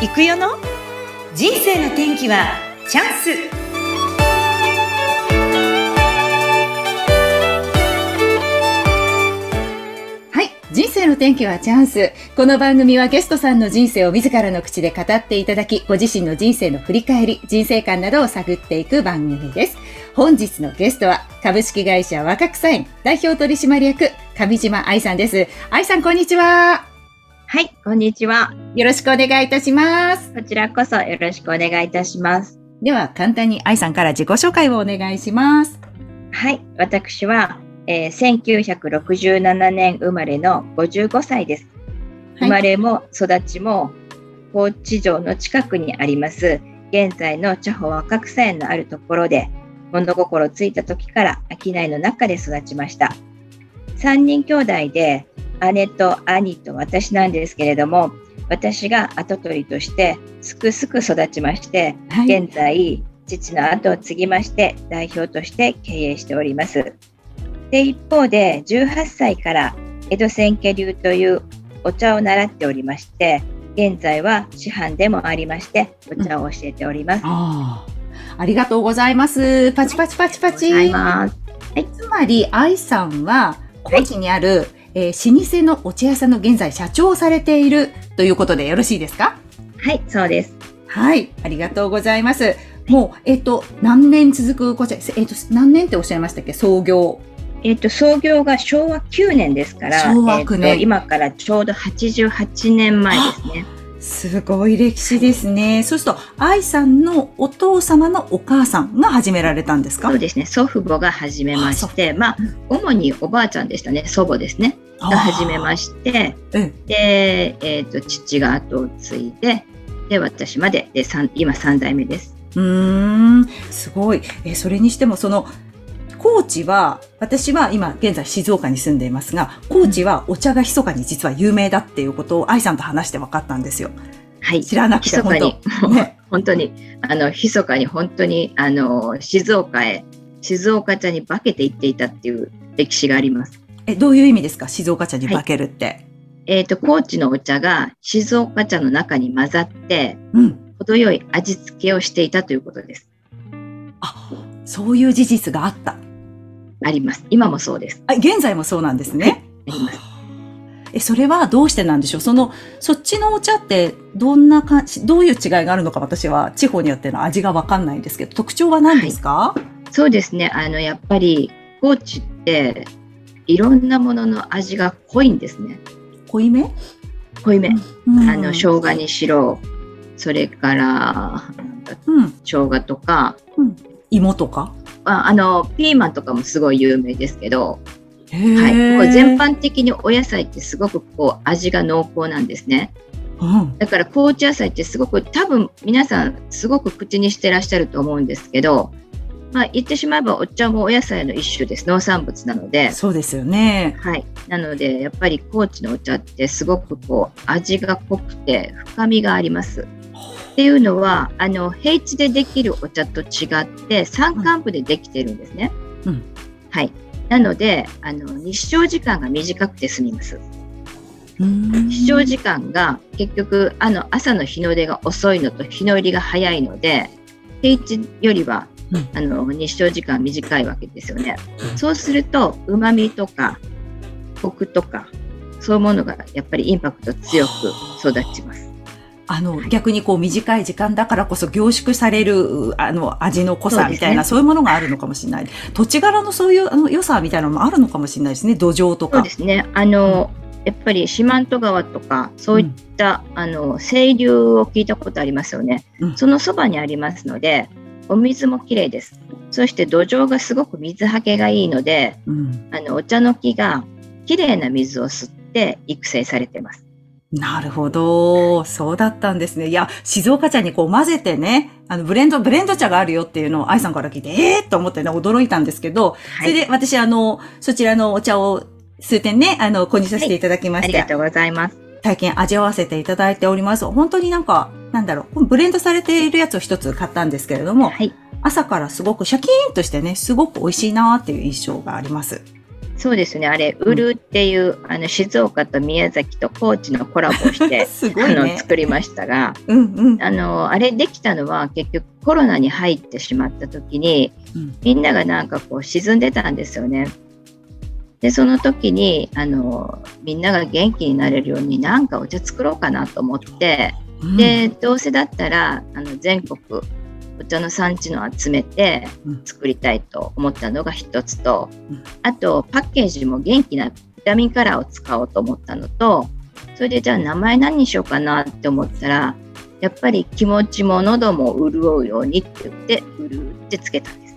行くよの？人生の天気はチャンスはい。人生の天気はチャンス。この番組はゲストさんの人生を自らの口で語っていただき、ご自身の人生の振り返り、人生観などを探っていく番組です。本日のゲストは、株式会社若草園代表取締役、上島愛さんです。愛さん、こんにちは。はい、こんにちは。よろしくお願いいたします。こちらこそよろしくお願いいたします。では、簡単に愛さんから自己紹介をお願いします。はい、私は、えー1967年生まれの55歳です。生まれも育ちも高知城の近くにあります、現在の茶穂若草園のあるところで、物心ついた時から商いの中で育ちました。3人兄弟で、姉と兄と私なんですけれども、私が跡取りとしてすくすく育ちまして、はい。現在、父の後を継ぎまして、代表として経営しております。で、一方で、18歳から江戸千家流というお茶を習っておりまして、現在は師範でもありまして、お茶を教えております。ああ。ありがとうございます。パチパチパチパチ。ござい。つまり、愛さんは、高知にある、えー老舗のお茶屋さんの現在社長をされているということでよろしいですか？はい、そうです。はい。ありがとうございます。もう、えっ、と、何年続くこちら、えっ、と、何年っておっしゃいましたっけ？創業。えっ、と、創業が昭和9年ですから、昭和9年えっと今からちょうど88年前ですね。すごい歴史ですね。そうすると、愛さんのお父様のお母さんが始められたんですか？そうですね、祖父母が始めまして、まあ、主におばあちゃんでしたね、祖母ですね。が始めまして、うんで、えっ、と、父が後を継いで、で、私まで、で、三今3代目です。うーん、すごい。え、それにしても、その、高知は、私は今現在静岡に住んでいますが、高知はお茶が密かに実は有名だっていうことを愛さんと話して分かったんですよ。はい。知らなくて密かに、ね本当に、あの、密かに本当に、あの、静岡へ、静岡茶に化けていっていたっていう歴史があります。え、どういう意味ですか？静岡茶に化けるって。えっ、と、高知のお茶が静岡茶の中に混ざって、うん。程よい味付けをしていたということです。あ、そういう事実があった。あります。今もそうです。あ、現在もそうなんですね。あります。え、それはどうしてなんでしょう？その、そっちのお茶ってどんな感じ、どういう違いがあるのか私は地方によっての味がわかんないんですけど、特徴は何ですか、そうですね。あの、やっぱり、高知って、いろんなものの味が濃いんですね。濃いめ、濃いめ。うんあの、生姜にしろ、それから、うん。生姜とか、芋とか？ああの、ピーマンとかもすごい有名ですけど、へはい。ーこれ全般的にお野菜ってすごくこう、味が濃厚なんですね。うん。だから高知野菜ってすごく多分皆さんすごく口にしてらっしゃると思うんですけど、まあ言ってしまえばお茶もお野菜の一種です。農産物なので。そうですよね。はい。なのでやっぱり高知のお茶ってすごくこう味が濃くて深みがあります。っていうのはあの平地でできるお茶と違って山間部でできてるんですね。うんはい。なのであの日照時間が短くて済みます。うん日照時間が結局あの朝の日の出が遅いのと日の入りが早いので平地よりは、うんあの日照時間短いわけですよね。そうするとうまみとかコクとかそういうものがやっぱりインパクト強く育ちます。あの、逆にこう短い時間だからこそ凝縮される、あの、味の濃さみたいな、そういうものがあるのかもしれない。土地柄のそういうあの良さみたいなのもあるのかもしれないですね。土壌とかそうで。すね。あの、やっぱり四万十川とかそういった、あの清流を聞いたことありますよね。うんそのそばにありますのでお水もきれいです。そして土壌がすごく水はけがいいので、うん。あのお茶の木がきれいな水を吸って育成されてます。なるほど。そうだったんですね。いや、静岡茶にこう混ぜてね、あの、ブレンド、ブレンド茶があるよっていうのを愛さんから聞いて、ええー、と思ってね、驚いたんですけど、はい、それで私、あの、そちらのお茶を数点ね、あの、購入させていただきまして、ありがとうございます。体験味わわせていただいております。本当になんか、なんだろう、ブレンドされているやつを一つ買ったんですけれども、はい。朝からすごくシャキーンとしてね、すごく美味しいなっていう印象があります。そうですね。あれ、ウルっていう、あの静岡と宮崎と高知のコラボをして、すごいあのね。作りましたが、うんうん。あのあれできたのは結局コロナに入ってしまった時に、うんみんながなんかこう沈んでたんですよね。でその時にあのみんなが元気になれるようになんかお茶作ろうかなと思って、でどうせだったらあの全国お茶の産地の集めてうん。作りたいと思ったのが一つと、うん。あとパッケージも元気なビタミンカラーを使おうと思ったのとそれでじゃあ名前何にしようかなって思ったらやっぱり気持ちも喉も潤うようにって言って「うる」ってつけたんです。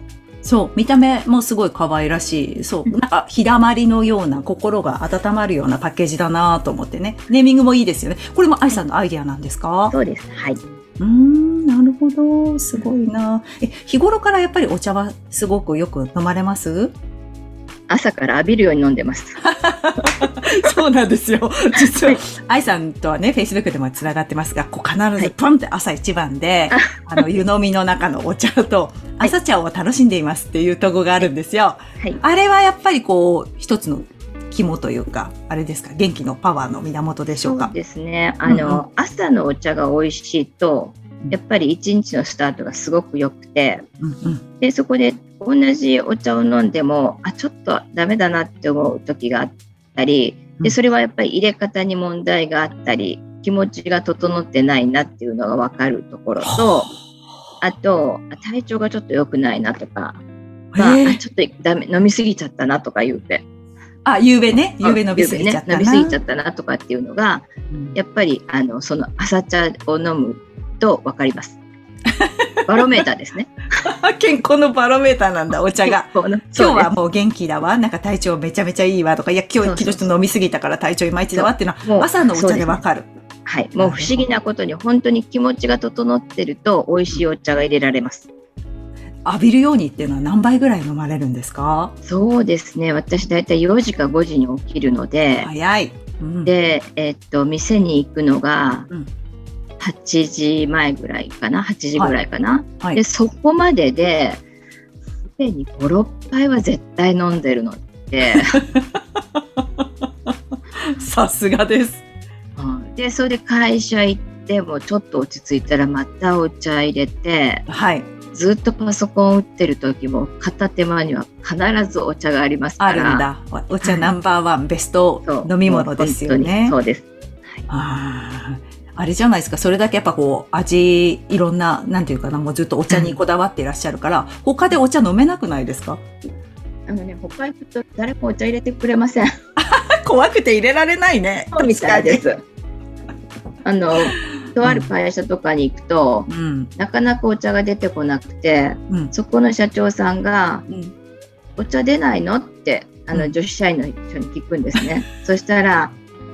そう、見た目もすごい可愛らしい。そう、なんか、日だまりのような、心が温まるようなパッケージだなと思ってね。ネーミングもいいですよね。これも愛さんのアイディアなんですか？そうです。はい。うーん、なるほど。すごいなえ、日頃からやっぱりお茶はすごくよく飲まれます？朝から浴びるように飲んでます。そうなんですよ。実は、愛さんとはね、Facebook でも繋がってますが、こう必ずポンって朝一番で、あの、湯飲みの中のお茶と朝茶を楽しんでいますっていうとこがあるんですよ。はい。あれはやっぱりこう、一つの肝というか、あれですか、元気のパワーの源でしょそううか。ですね。あの、うんう朝のお茶が美味しいとうん、やっぱり一日のスタートがすごく良くて、うんうん。で、そこで同じお茶を飲んでも、あ、ちょっとダメだなって思う時があったり、で、うんそれはやっぱり入れ方に問題があったり、気持ちが整ってないなっていうのがわかるところと、あと、あ体調がちょっと良くないなとか、まあ、ちょっとダメ、飲みすぎちゃったなとか言うて。あ、夕べね、夕べ飲みすぎちゃったな。ね、飲みすぎちゃったなとかっていうのが、うんやっぱりあのその朝茶を飲むと分かります。バロメーターですね。健康のバロメーターなんだ、お茶が。今日はもう元気だわ。なんか体調めちゃめちゃいいわとか、いや、今日昨日ちょっと飲みすぎたから体調いまいちだわっていうのは、朝のお茶でわかる。はい、もう不思議なことに本当に気持ちが整ってると美味しいお茶が入れられます。浴びるようにっていうのは何倍ぐらい飲まれるんですか？そうですね。私だいたい4時か5時に起きるので、早い。うん、で、えっと店に行くのがうん8時前ぐらいかな、8時ぐらいかな？はいで、そこまでで、すでに5、6杯は絶対飲んでるので。さすがです。うんでそれで会社行ってもちょっと落ち着いたらまたお茶入れてはい。ずっとパソコン打ってる時も片手間には必ずお茶がありますからあるんだ。おお茶ナンバーワン、ベスト飲み物ですよねに。そうですあーあれじゃないですか。それだけやっぱこう、味、いろんな、なんていうかな、もうずっとお茶にこだわっていらっしゃるから、他でお茶飲めなくないですか？あのね他行くと誰もお茶入れてくれません 怖くて入れられないね。みたいですあのとある会社とかに行くと、うん。なかなかお茶が出てこなくてうん。そこの社長さんがうん「お茶出ないの?」ってあのうん女子社員の人に聞くんですね。そしたら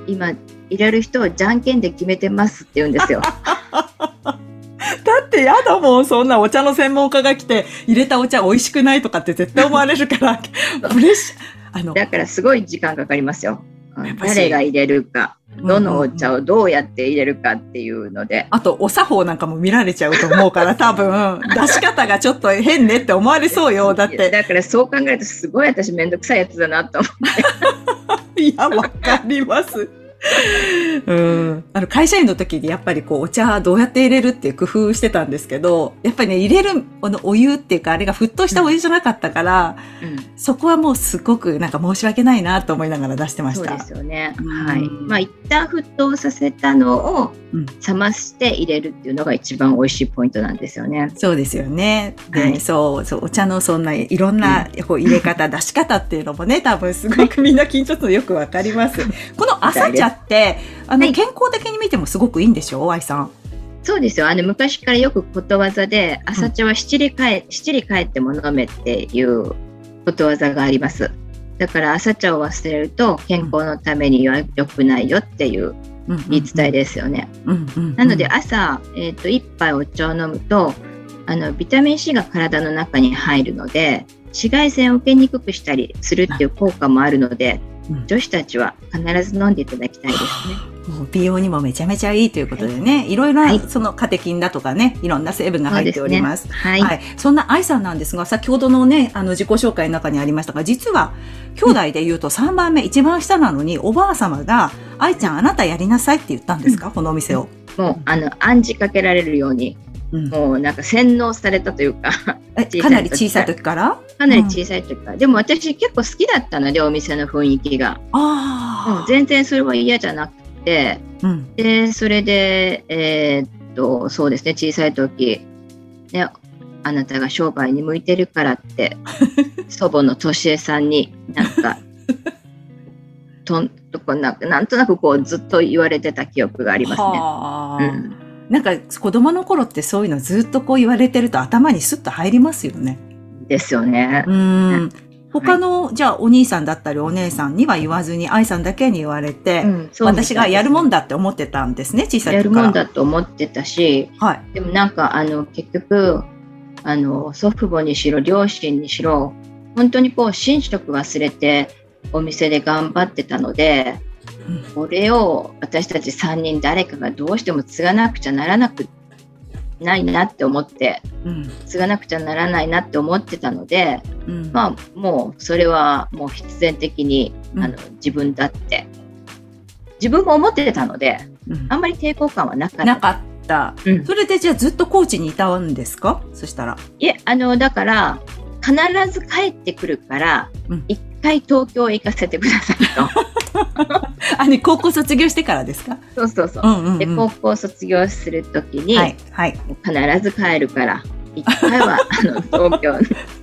今入れる人をじゃんけんで決めてますって言うんですよ。だってやだもん、そんなお茶の専門家が来て、入れたお茶美味しくないとかって絶対思われるから、プレッシャー。あの、だからすごい時間かかりますよ。誰が入れるか、どのお茶を。をどうやって入れるかっていうので、あと、お作法なんかも見られちゃうと思うから、多分、出し方がちょっと変ねって思われそうよ。だって。だからそう考えるとすごい私めんどくさいやつだなと思う。いや、わかります。うん。あの、会社員の時にやっぱりこう、お茶どうやって入れるっていう工夫してたんですけど、やっぱりね、入れる、あの、お湯っていうか、あれが沸騰したお湯じゃなかったから、そこはもうすごくなんか申し訳ないなと思いながら出してました。そうですよね。うんはい。まあ一旦沸騰させたのをうん冷まして入れるっていうのが一番美味しいポイントなんですよね。そうですよね。で、はいそう、そう、お茶のそんないろんなこう入れ方、出し方っていうのもね、多分すごくみんな緊張するのよくわかります。この朝茶って、あの、はい健康的に見てもすごくいいんでしょ？愛さん。そうですよ。あの昔からよくことわざで朝茶は七里帰七里帰っても飲めっていうことわざがあります。だから朝茶を忘れると健康のためには良くないよっていう言い伝えですよね。うんうんうんなので朝、えー、と1杯お茶を飲むとあのビタミン C が体の中に入るので紫外線を受けにくくしたりするっていう効果もあるのでうん女子たちは必ず飲んでいただきたいですね。もう美容にもめちゃめちゃいいということでね、いろいろはいなそのカテキンだとかね、いろんな成分が入っております。すねはい。はい。そんな愛さんなんですが、先ほどのね、あの自己紹介の中にありましたが、実は、兄弟で言うと3番目、一番下なのに、おばあ様が、愛ちゃんあなたやりなさいって言ったんですか、このお店を。もう、あの、暗示かけられるように、うんもうなんか洗脳されたというか、え小さい時かなり小さい時から？かなり小さい時から。でも私結構好きだったので、お店の雰囲気が。うんああ。全然それは嫌じゃなくて、うん。で、それで、えーっと、そうですね、小さい時、ね、あなたが商売に向いてるからって、祖母のとしえさんになんか、とんとこななんとなくこうずっと言われてた記憶がありますね。はあ、うんなんか子供の頃ってそういうのずっとこう言われてると頭にスッと入りますよね。ですよね。うん。他の、じゃあお兄さんだったりお姉さんには言わずに愛さんだけに言われて、うん私がやるもんだって思ってたんですね、小さいやる時から。もんだと思ってたし、はい。でもなんかあの結局あの祖父母にしろ両親にしろ本当にこう寝食忘れてお店で頑張ってたのでうんこれを私たち3人誰かがどうしても継がなくちゃならなくないなって思ってうん。継がなくちゃならないなって思ってたのでうん。まあもうそれはもう必然的にうんあの自分だって自分も思ってたのでうんあんまり抵抗感はなかった。なかった。うんそれでじゃあずっと高知にいたんですか？そしたら。いえ、あの、だから、必ず帰ってくるからうん、一、回東京へ行かせてくださいと。あ、ね、高校卒業してからですか？そうそうそう。んうん、うん。で、高校卒業するときに、はい。はい。必ず帰るから、一回は、あの、東京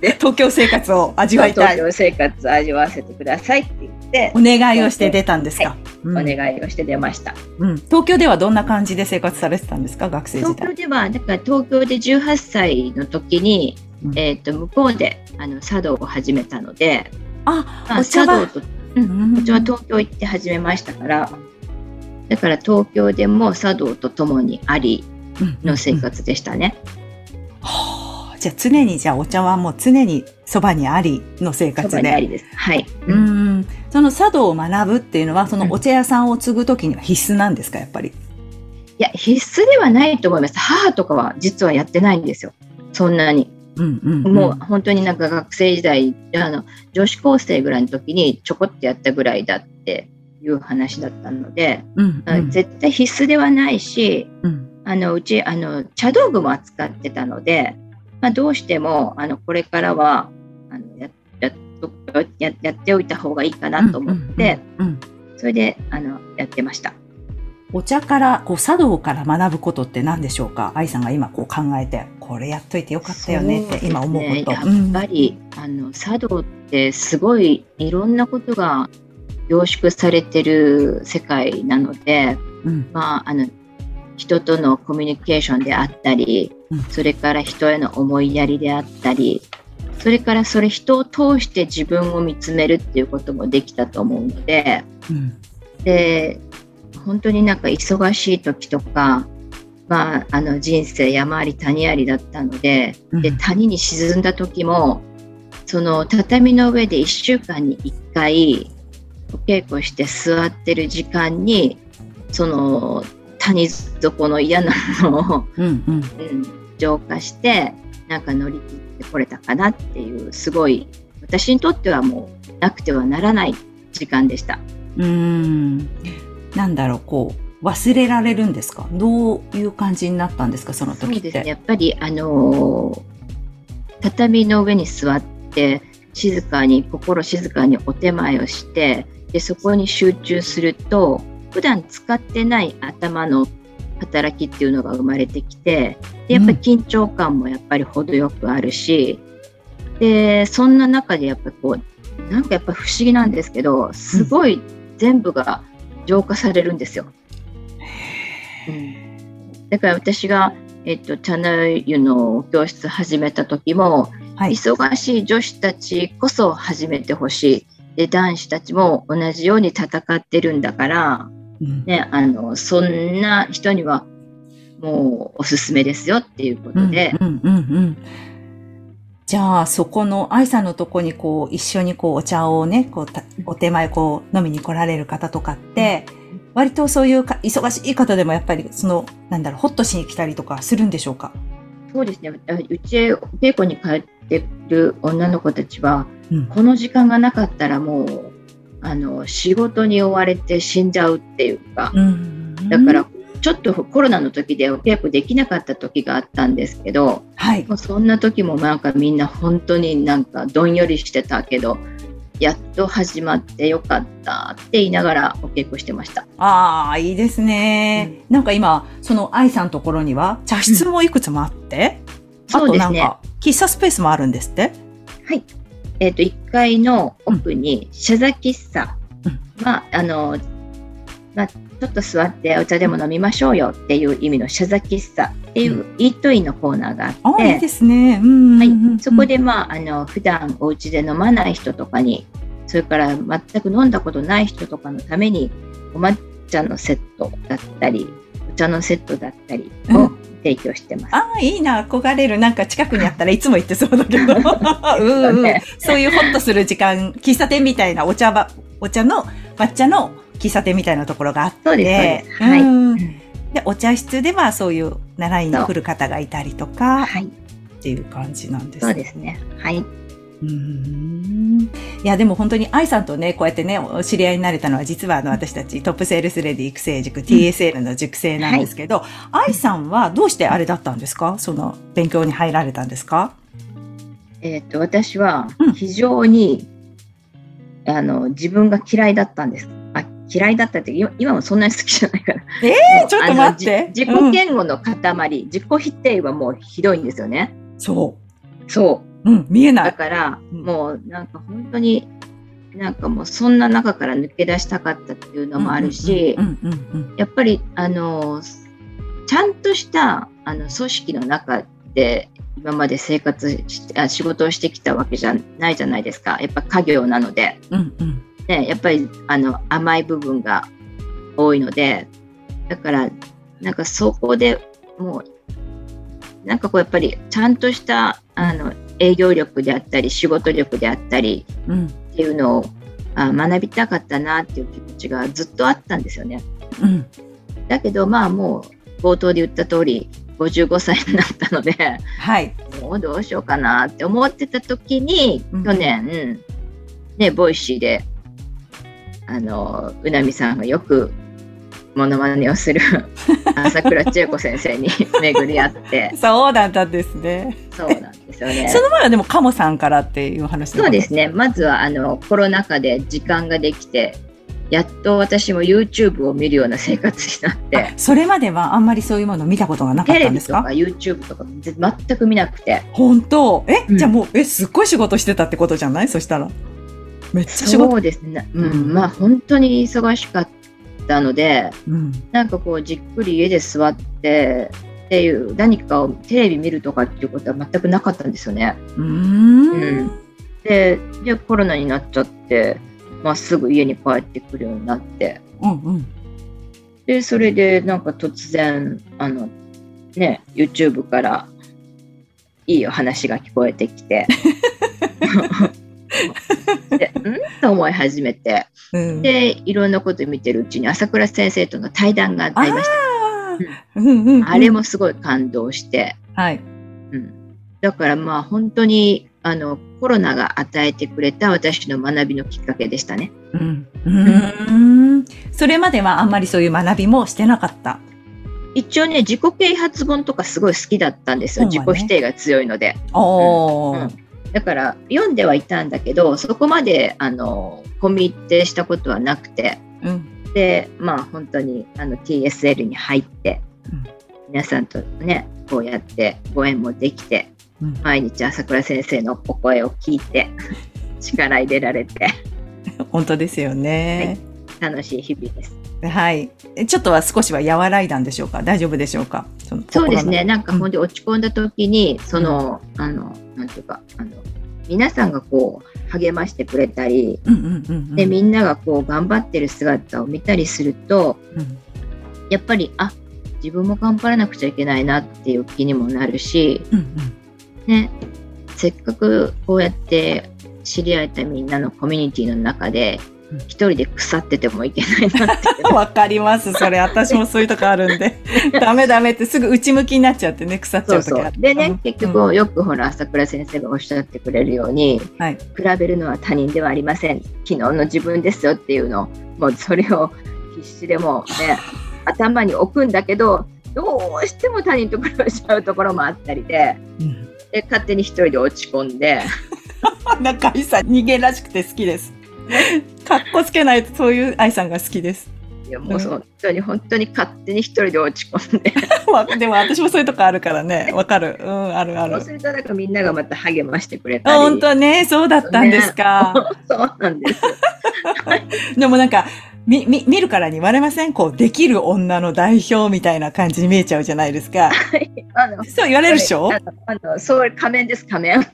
で、東京生活を味わいたい。東京生活を味わわせてくださいって言ってお、願いをして出たんですか、はうんお願いをして出ました。うん。東京ではどんな感じで生活されてたんですか？学生時東京代。では、だから東京で18歳の時に、うんえっ、と、向こうで、あの、茶道を始めたので、あ、まあ茶道とうんうちは東京行って始めましたから、だから東京でも茶道とともにありの生活でしたね。はあじゃあ常にじゃあお茶はもう常にそばにありの生そ活で。ばにありです。はい。うん。その茶道を学ぶっていうのは、そのお茶屋さんを継ぐときには必須なんですか、やっぱり？いや、必須ではないと思います。母とかは実はやってないんですよ。そんなに。うんうん、うん。もう本当になんか学生時代、あの、女子高生ぐらいの時にちょこっとやったぐらいだっていう話だったので、うん、うん。絶対必須ではないし、うんあのうちあの茶道具も扱ってたので、まあ、どうしてもあのこれからはあのややっとややっておいた方がいいかなと思って、うんうんうんそれであのやってました。お茶から、こう、茶道から学ぶことって何でしょうか？愛さんが今こう考えて、これやっといてよかったよねって今思うこと。ねやっぱり、あの茶道ってすごいいろんなことが凝縮されてる世界なので、うん。まあ、あの人とのコミュニケーションであったり、うん。それから人への思いやりであったりそれからそれ人を通して自分を見つめるっていうこともできたと思うのでうん。で本当になんか忙しい時とか、まあ、あの人生山あり谷ありだったのででうん。谷に沈んだ時もその畳の上で1週間に1回お稽古して座ってる時間にその谷底の嫌なのを、うんうん。うん、浄化してなんか乗り切ってこれたかなっていうすごい私にとってはもうなくてはならない時間でした。うーん。なんだろう、こう、忘れられるんですか？どういう感じになったんですか？その時って。そうですねやっぱりあのー畳の上に座って静かに心静かにお手前をしてでそこに集中すると普段使ってない頭の働きっていうのが生まれてきてでやっぱり緊張感もやっぱり程よくあるし、でそんな中でやっぱりこうなんかやっぱ不思議なんですけどすごい全部が浄化されるんですよ。うんだから私が、えっと、茶の湯の教室始めた時も、はい。忙しい女子たちこそ始めてほしい。で、男子たちも同じように戦ってるんだから、うんね、あの、そんな人にはもうおすすめですよっていうことで、うんうんうんうんじゃあ、そこの愛さんのとこにこう、一緒にこう、お茶をね、こうた、お手前こう、飲みに来られる方とかって、割とそういうか忙しい方でもやっぱり、その、なんだろう、ホッとしに来たりとかするんでしょうか？そうですね。あうちへ稽古に帰ってる女の子たちは、うん。この時間がなかったらもう、あの、仕事に追われて死んじゃうっていうか、うん。だから、ちょっとコロナの時でお稽古できなかった時があったんですけど、はい。もうそんな時もなんかみんな本当になんかどんよりしてたけど、やっと始まってよかったって言いながらお稽古してました。ああ、いいですね。なんか今、その愛さんのところには茶室もいくつもあって、うですね。となんか、喫茶スペースもあるんですって？はい。えっ、と、1階の奥に、謝座喫茶。うんまあ、あの、まあ、ちょっと座ってお茶でも飲みましょうよっていう意味の謝座喫茶っていうイートインのコーナーがあって、ですね。うん。はいうん、そこで、まあ、あの普段お家で飲まない人とかに、それから全く飲んだことない人とかのために、お抹茶のセットだったり、お茶のセットだったりを提供してます。ああ、いいな、憧れる。なんか近くにあったらいつも行って そうだけど。うんそういうホッとする時間、喫茶店みたいなお茶ば、お茶の、抹茶の喫茶店みたいなところがあって。そうですはい。うん。で、お茶室ではそういう習いに来る方がいたりとか、はい、っていう感じなんです。そうですね。はい。うーん。いや、でも本当に愛さんとね、こうやってね、お知り合いになれたのは、実はあの、私たちトップセールスレディ育成塾、TSL の塾生なんですけど、愛さんはどうしてあれだったんですか？その、勉強に入られたんですか？えっ、と、私はうん。非常に、あの、自分が嫌いだったんです。あ嫌いだったって今今もそんなに好きじゃないから。えー、ちょっと待って自己嫌悪の塊、自己否定はもうひどいんですよね。そ。そううん、見えない。だから、うんもうなんか本当に、なんかもうそんな中から抜け出したかったっていうのもあるしう、んうんうんやっぱり、あの、ちゃんとしたあの組織の中で今まで生活してあ仕事をしてきたわけじゃないじゃないですか。やっぱ家業なので、うんうんね、やっぱりあの甘い部分が多いので、だから、なんかそこでもう、なんかこうやっぱりちゃんとしたあの営業力であったり仕事力であったりうんっていうのをあ学びたかったなっていう気持ちがずっとあったんですよね。うんだけどまあもう冒頭で言った通り55歳になったのではい。もうどうしようかなって思ってた時にうん去年、ね、ボイシーであのうなみさんがよくモノマネをする 朝倉千恵子先生に巡り合ってそうだったんですね。そうなんですよね。その前はでも、カモさんからっていう話そうですね。まずはあのコロナ禍で時間ができて、やっと私も YouTube を見るような生活になって、それまではあんまりそういうものを見たことがなかテったんですか？レビとか YouTube とかぜ全く見なくて、本当？え、うんじゃあもう、え、すっごい仕事してたってことじゃない？そしたら。めっちゃ仕事。そうですね。うん、うんまあ本当に忙しかったので、うん。なんかこうじっくり家で座ってっていう何かをテレビ見るとかっていうことは全くなかったんですよね。うーん。うんで、でコロナになっちゃって、まあすぐ家に帰ってくるようになって。うんうん。で、それでなんか突然、あの、ね、YouTube からいいお話が聞こえてきて、思い始めて、うん、で、いろんなこと見てるうちに朝倉先生との対談がありました。あーうんうんうん、あれもすごい感動して、はい。うん、だからまあ本当にあのコロナが与えてくれた私の学びのきっかけでしたね。うん。うーん。それまではあんまりそういう学びもしてなかった。一応ね、自己啓発本とかすごい好きだったんですよ。ね自己否定が強いので。おー。うんだから読んではいたんだけどそこまであのコミットしたことはなくてうん。でまあ本当にあの TSL に入って、うん皆さんとねこうやってご縁もできてうん毎日朝倉先生のお声を聞いて 力入れられて本当ですよね。楽しい日々です。はい。えちょっとは少しは和らいだんでしょうか？大丈夫でしょうか？そのそうですね。なんかほんで落ち込んだ時に、その、あの、なんていうか、あの、皆さんがこう、励ましてくれたり。で、みんながこう、頑張ってる姿を見たりすると、うんやっぱり、あ、自分も頑張らなくちゃいけないなっていう気にもなるし、うんうんね。せっかくこうやって知り合えたみんなのコミュニティの中でうん一人で腐っててもいけないなって。わかります。それ、私もそういうとこあるんで。ダメダメってすぐ内向きになっちゃってね、腐っちゃう時ある。うでねうん。結局よくほら朝倉先生がおっしゃってくれるように、はい比べるのは他人ではありません。昨日の自分ですよっていうのもうそれを必死でもうね 頭に置くんだけどどうしても他人と比べちゃうところもあったりでうん。で勝手に一人で落ち込んで。なんか愛さん、逃げらしくて好きです。かっこつけないとそういう愛さんが好きです。いやもう本当に本当に勝手に一人で落ち込んでわでも私もそういうとこあるからね。わかる。うん、あるあるそう。するとなんかみんながまた励ましてくれたり本当ね、そうだったんですか。そうなんです でもなんか、み、み、見るからに言われません？こう、できる女の代表みたいな感じに見えちゃうじゃないですか。そう言われるでしょ？あのそう仮面です仮面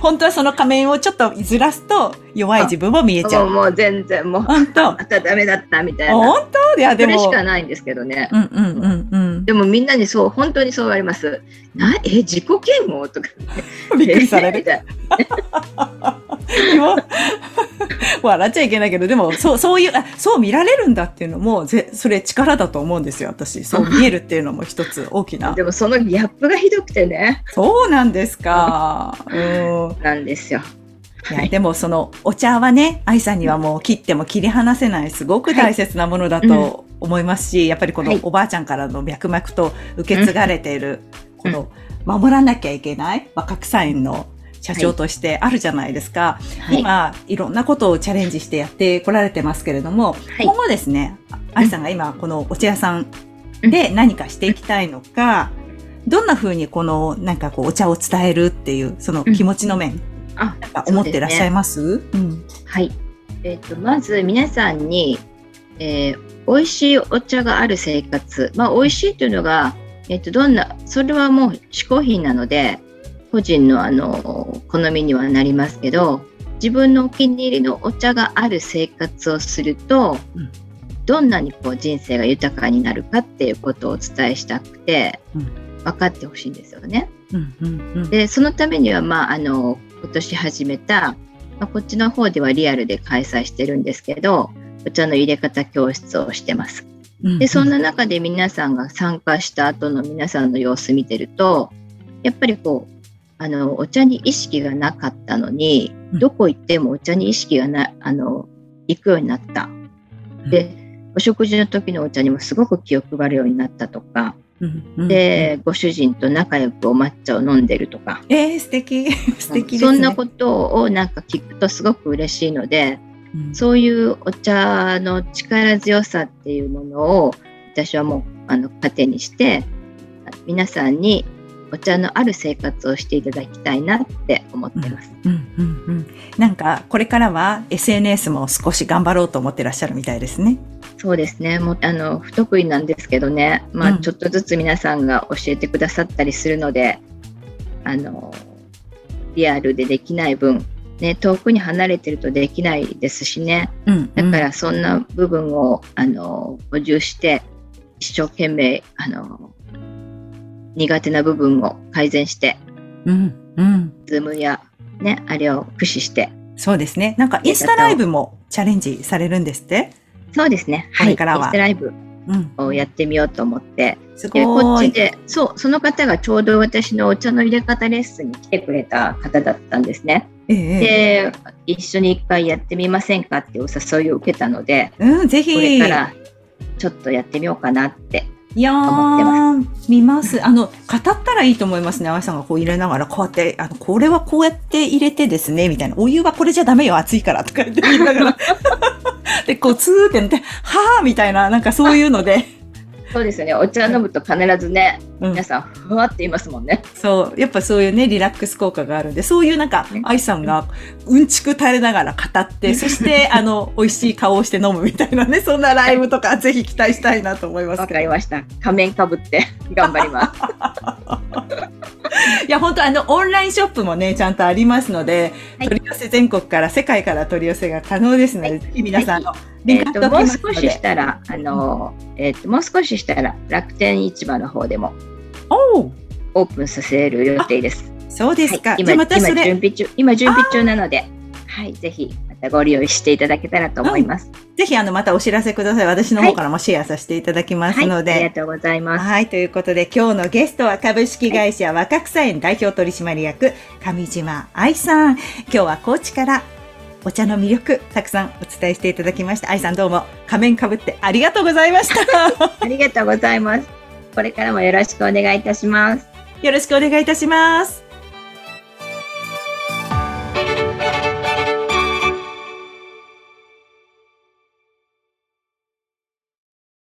本当はその仮面をちょっとずらすと弱い自分も見えちゃう。もうもう全然もう本当 またダメだったみたいな本当？いや、でも。それしかないんですけどねうんうんうんうん。でもみんなにそう本当にそう言われますなえ自己嫌悪？とか びっくりされる。みたいでも笑っちゃいけないけど、でも、そう、そういう、あそう見られるんだっていうのも、ぜ、それ力だと思うんですよ、私。そう見えるっていうのも一つ大きな。なでもそのギャップがひどくてねそうなんですか。うん。なんですよいや、でもそのお茶はね、愛さんにはもう切っても切り離せない、すごく大切なものだと思いますし、やっぱりこのはい。おばあちゃんからの脈々と受け継がれている、この守らなきゃいけない若草園の社長としてあるじゃないですか。はい。今、いろんなことをチャレンジしてやってこられてますけれども、はい。今後ですね、愛さんが今このお茶屋さんで何かしていきたいのか、どんな風にこのなんかこうお茶を伝えるっていうその気持ちの面、あなんか思ってらっしゃいます？うん。はい。えっ、と、まず皆さんに、えー美味しいお茶がある生活。まあ、美味しいというのが、えっ、と、どんな、それはもう嗜好品なので、個人のあの、好みにはなりますけど、自分のお気に入りのお茶がある生活をすると、うんどんなにこう人生が豊かになるかっていうことをお伝えしたくて、うん分かってほしいんですよね。うんうんうん。でそのためには、まあ、あの今年始めた、まあ、こっちの方ではリアルで開催してるんですけどお茶の入れ方教室をしてます。うんでそんな中で皆さんが参加した後の皆さんの様子見てるとやっぱりこうあのお茶に意識がなかったのにうんどこ行ってもお茶に意識がなあの行くようになった。でお食事の時のお茶にもすごく気を配るようになったとかでご主人と仲良くお抹茶を飲んでるとかえー、素敵 素敵ですね。そんなことをなんか聞くとすごく嬉しいので、うんそういうお茶の力強さっていうものを私はもうあの糧にして皆さんにお茶のある生活をしていただきたいなって思ってます。うんうんうん。なんかこれからは SNS も少し頑張ろうと思ってらっしゃるみたいですね。そうですね。もうあの不得意なんですけどね。まあ、うんちょっとずつ皆さんが教えてくださったりするので、あのリアルでできない分、ね遠くに離れてるとできないですしね。うん、だからそんな部分を、あの補充して一生懸命あの苦手な部分を改善して、うんうん。ズームやねあれを駆使して、そうですね。なんかインスタライブもチャレンジされるんですって？そうですね。はい。これからインスタライブうん。をやってみようと思って。すでこごい。っちでそうその方がちょうど私のお茶の入れ方レッスンに来てくれた方だったんですね。ええで一緒に一回やってみませんかっていうお誘いを受けたのでうん、ぜひ。これからちょっとやってみようかなっていやー、見ます。あの、語ったらいいと思いますね。あいさんがこう入れながら、こうやって、あの、これはこうやって入れてですね、みたいな。お湯はこれじゃダメよ、熱いから、とか言って言いながら。で、こう、ツーってなって、はーみたいな、なんかそういうので。そうですよねお茶飲むと必ずねうん皆さんふわって言いますもんね。そう、やっぱそういうね、リラックス効果があるんで、そういうなんかね、愛さんがうんちく垂れながら語って、そして、あの、美味しい顔をして飲むみたいなね、そんなライブとか、ぜひ期待したいなと思います。わかりました。仮面かぶって 頑張ります。いや、本当あの、オンラインショップもね、ちゃんとありますので、はい取り寄せ全国から、世界から取り寄せが可能ですので、はいぜひ皆さん、あの、えっとリンク貼っておもう少しきますので。したらあの、えっともう少ししたら楽天市場の方でもオープンさせる予定です。そうですか。はい、今今またそれ準備中、今準備中なので、はい、ぜひまたご利用していただけたらと思います。ぜひあのまたお知らせください。私の方からもシェアさせていただきますので。はい、ありがとうございます。はい。ということで、今日のゲストは株式会社若草園代表取締役、上島愛さん。今日は高知からお茶の魅力、たくさんお伝えしていただきました。愛さんどうも仮面かぶってありがとうございました。ありがとうございます。これからもよろしくお願いいたします。よろしくお願いいたします。